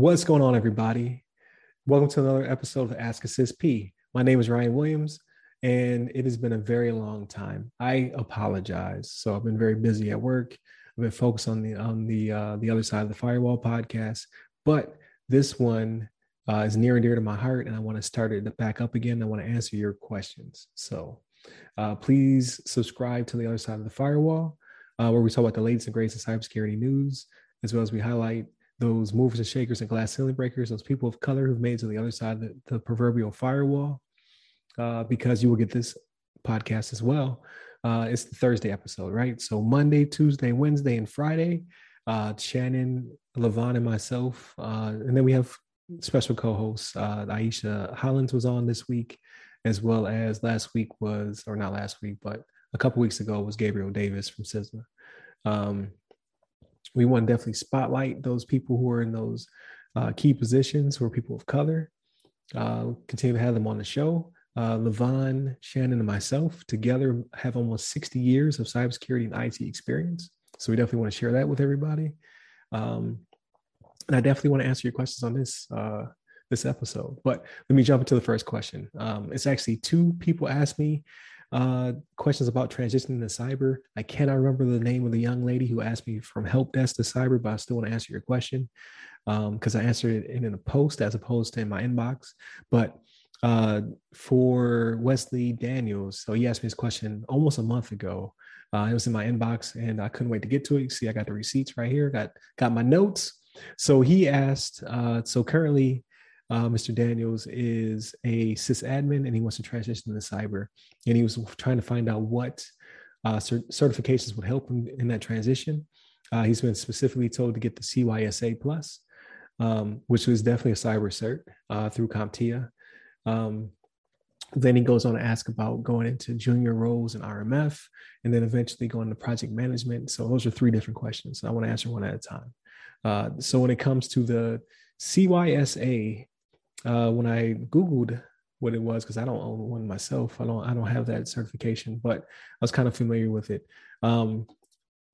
What's going on, everybody? Welcome to another episode of Ask A CISSP. My name is Ryan Williams, and it has been a very long time. I apologize. So I've been very busy at work. I've been focused on the on the uh, the other side of the firewall podcast, but this one uh, is near and dear to my heart, and I want to start it back up again. I want to answer your questions. So uh, please subscribe to the other side of the firewall, uh, where we talk about the latest and greatest cybersecurity news, as well as we highlight those movers and shakers and glass ceiling breakers, those people of color who've made to the other side of the, the proverbial firewall, uh, because you will get this podcast as well. Uh, it's the Thursday episode, right? So Monday, Tuesday, Wednesday, and Friday, uh, Shannon, Levon, and myself, uh, and then we have special co-hosts. Uh, Aisha Hollins was on this week, as well as last week was, or not last week, but a couple weeks ago was Gabriel Davis from CISMA. Um, we want to definitely spotlight those people who are in those uh, key positions who are people of color. Uh, continue to have them on the show. Uh, Levon, Shannon, and myself together have almost 60 years of cybersecurity and IT experience. So we definitely want to share that with everybody. Um, and I definitely want to answer your questions on this uh, this episode. But let me jump into the first question. Um, it's actually two people asked me uh, questions about transitioning to cyber. I cannot remember the name of the young lady who asked me from help desk to cyber, but I still want to answer your question because um, I answered it in, a post as opposed to in my inbox. But uh, for Wesley Daniels, so he asked me this question almost a month ago. Uh, it was in my inbox, and I couldn't wait to get to it. You see, I got the receipts right here. Got got my notes. So he asked. Uh, so currently, uh, Mr. Daniels is a sysadmin and he wants to transition into cyber. And he was trying to find out what uh, cert- certifications would help him in that transition. Uh, he's been specifically told to get the CySA plus, um, which was definitely a cyber cert uh, through CompTIA. Um, then he goes on to ask about going into junior roles in RMF and then eventually going to project management. So those are three different questions. I want to answer one at a time. Uh, so when it comes to the CySA, uh, when I Googled what it was, because I don't own one myself, I don't I don't have that certification, but I was kind of familiar with it. Um,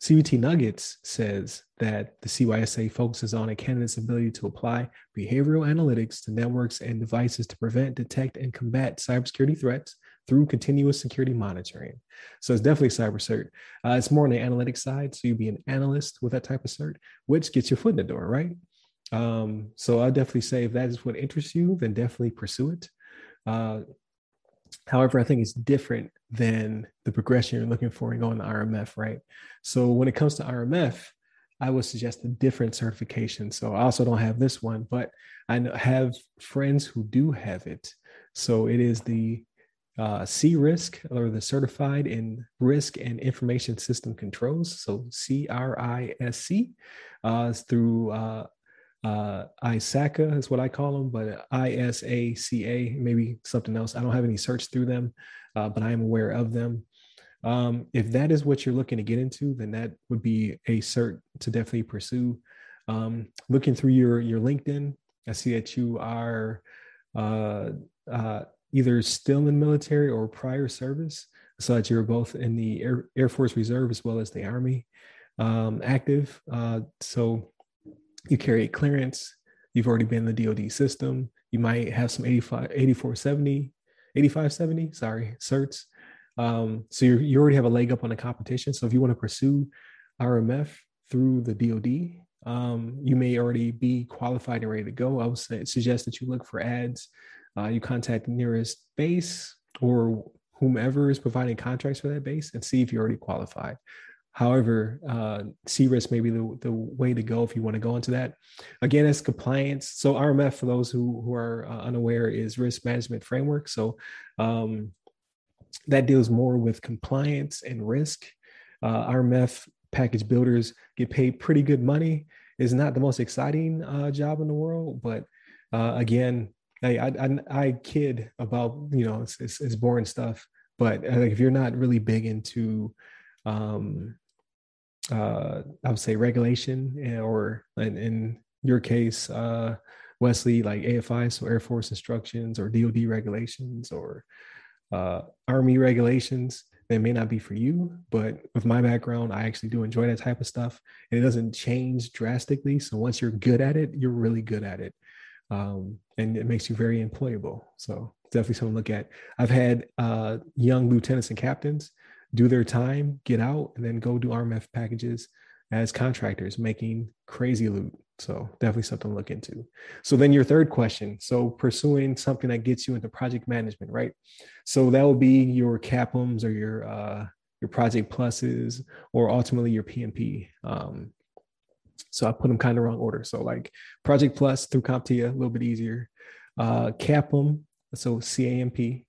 CBT Nuggets says that the CySA focuses on a candidate's ability to apply behavioral analytics to networks and devices to prevent, detect, and combat cybersecurity threats through continuous security monitoring. So it's definitely cyber cert. Uh, it's more on the analytics side. So you'd be an analyst with that type of cert, which gets your foot in the door, right? Um, so I'll definitely say if that is what interests you, then definitely pursue it. Uh, however, I think it's different than the progression you're looking for in going to RMF, right? So when it comes to RMF, I would suggest a different certification. So I also don't have this one, but I have friends who do have it. So it is the uh, Risk or the Certified in Risk and Information System Controls. So CRISC uh, through uh, uh, ISACA is what I call them, but ISACA, maybe something else. I don't have any search through them, uh, but I am aware of them. Um, if that is what you're looking to get into, then that would be a cert to definitely pursue. Um, looking through your your LinkedIn, I see that you are uh, uh, either still in military or prior service, so that you're both in the Air, Air Force Reserve as well as the Army um, active. Uh, so you carry clearance, you've already been in the DoD system, you might have some 85, 8470, 8570, sorry, certs. Um, so you you already have a leg up on the competition. So if you want to pursue RMF through the DoD, um, you may already be qualified and ready to go. I would say, suggest that you look for ads. Uh, you contact nearest base or whomever is providing contracts for that base and see if you're already qualified. However, uh, CRISC may be the, the way to go if you want to go into that. Again, it's compliance. So RMF, for those who, who are uh, unaware, is risk management framework. So um, that deals more with compliance and risk. Uh, RMF package builders get paid pretty good money. It's not the most exciting uh, job in the world, but uh, again, I, I, I kid about you know it's, it's, it's boring stuff. But uh, if you're not really big into um, uh, I would say regulation eh, or in, in your case, uh, Wesley, like AFI, so Air Force instructions or DoD regulations or uh, Army regulations, that may not be for you. But with my background, I actually do enjoy that type of stuff. And it doesn't change drastically. So once you're good at it, you're really good at it. Um, and it makes you very employable. So definitely something to look at. I've had uh, young lieutenants and captains do their time, get out, and then go do RMF packages as contractors, making crazy loot. So definitely something to look into. So then your third question. So pursuing something that gets you into project management, right? So that will be your CAPMs or your uh, your project pluses or ultimately your PMP. Um, so I put them kind of wrong order. So like project plus through CompTIA, a little bit easier. Uh, CAPM, so CAMP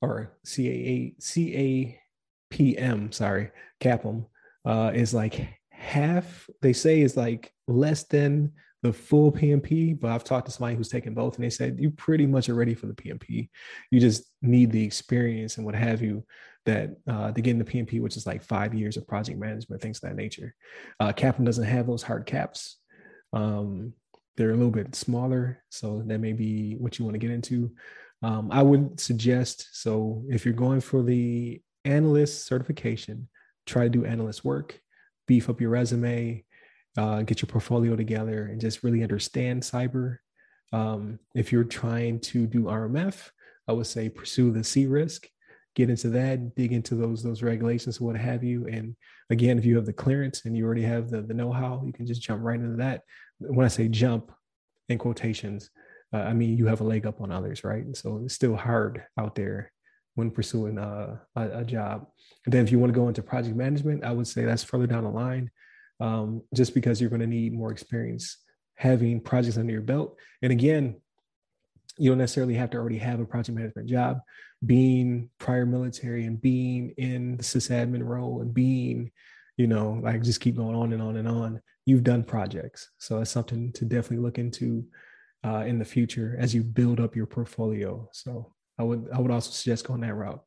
or CAA, CAPM, sorry, CAPM uh, is like half they say is like less than the full PMP, but I've talked to somebody who's taken both and they said you pretty much are ready for the PMP. You just need the experience and what have you that uh, to get in the PMP, which is like five years of project management, things of that nature. Uh, CAPM doesn't have those hard caps. Um, they're a little bit smaller, so that may be what you want to get into. Um, I would suggest so if you're going for the analyst certification, try to do analyst work beef up your resume, uh, get your portfolio together, and just really understand cyber. Um, if you're trying to do RMF, I would say pursue the CRISC, get into that, dig into those those regulations, what have you. And again, if you have the clearance and you already have the the know-how, you can just jump right into that. When I say jump, in quotations, uh, I mean you have a leg up on others, right? And So it's still hard out there when pursuing a, a, a job. And then if you want to go into project management, I would say that's further down the line, um, just because you're going to need more experience having projects under your belt. And again, you don't necessarily have to already have a project management job. Being prior military and being in the sysadmin role and being, you know, like just keep going on and on and on. You've done projects, so that's something to definitely look into uh, in the future as you build up your portfolio. So I would I would also suggest going that route.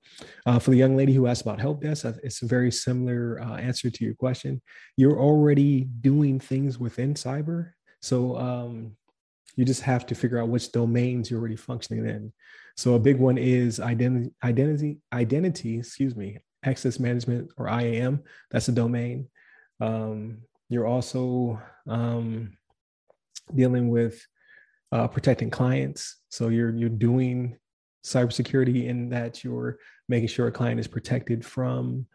Uh, for the young lady who asked about help desk, it's a very similar uh, answer to your question. You're already doing things within cyber, so um, you just have to figure out which domains you're already functioning in. So a big one is identity identity identity. Excuse me, access management or IAM. That's a domain. Um, you're also um, dealing with uh, protecting clients. So you're you're doing cybersecurity in that you're making sure a client is protected from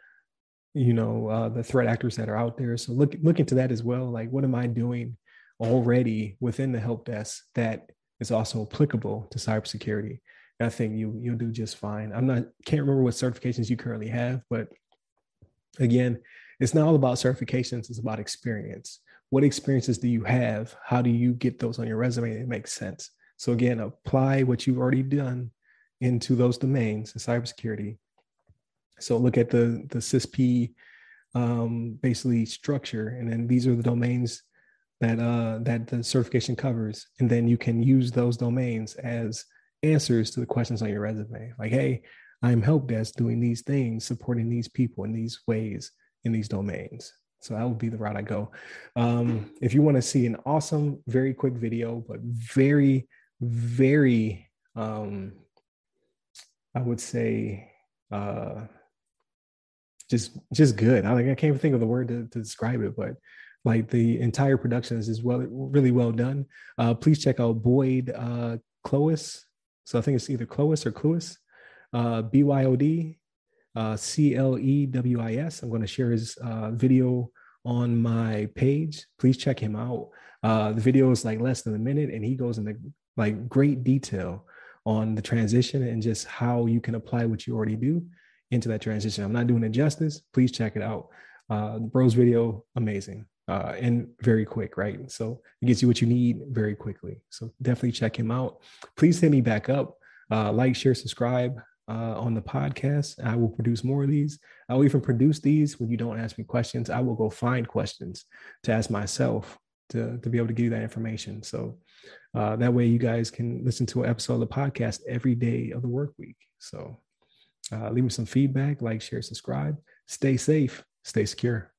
you know uh, the threat actors that are out there. So look look into that as well. Like what am i doing already within the help desk that is also applicable to cybersecurity? And i think you you'll do just fine. I'm not can't remember what certifications you currently have but again it's not all about certifications it's about experience. What experiences do you have? How do you get those on your resume? It makes sense. So again apply what you've already done into those domains in cybersecurity. So look at the the CISSP um, basically structure, and then these are the domains that uh, that the certification covers, and then you can use those domains as answers to the questions on your resume. Like, hey, I'm help desk doing these things, supporting these people in these ways in these domains. So that would be the route I go. Um, if you want to see an awesome, very quick video, but very, very um, I would say uh, just just good. I like I can't even think of the word to, to describe it, but like the entire production is just well really well done. Uh, please check out Boyd uh, Clois. So I think it's either Clois or Clois. Uh, B Y O D uh, C L E W I S. I'm going to share his uh, video on my page. Please check him out. Uh, the video is like less than a minute, and he goes into like great detail on the transition and just how you can apply what you already do into that transition. I'm not doing it justice. Please check it out. Uh, bros video, amazing uh, and very quick, right? So it gets you what you need very quickly. So definitely check him out. Please hit me back up. Uh, like, share, subscribe uh, on the podcast. I will produce more of these. I will even produce these when you don't ask me questions. I will go find questions to ask myself to, to be able to give you that information. So uh, that way, you guys can listen to an episode of the podcast every day of the work week. So uh, leave me some feedback, like, share, subscribe. Stay safe, stay secure.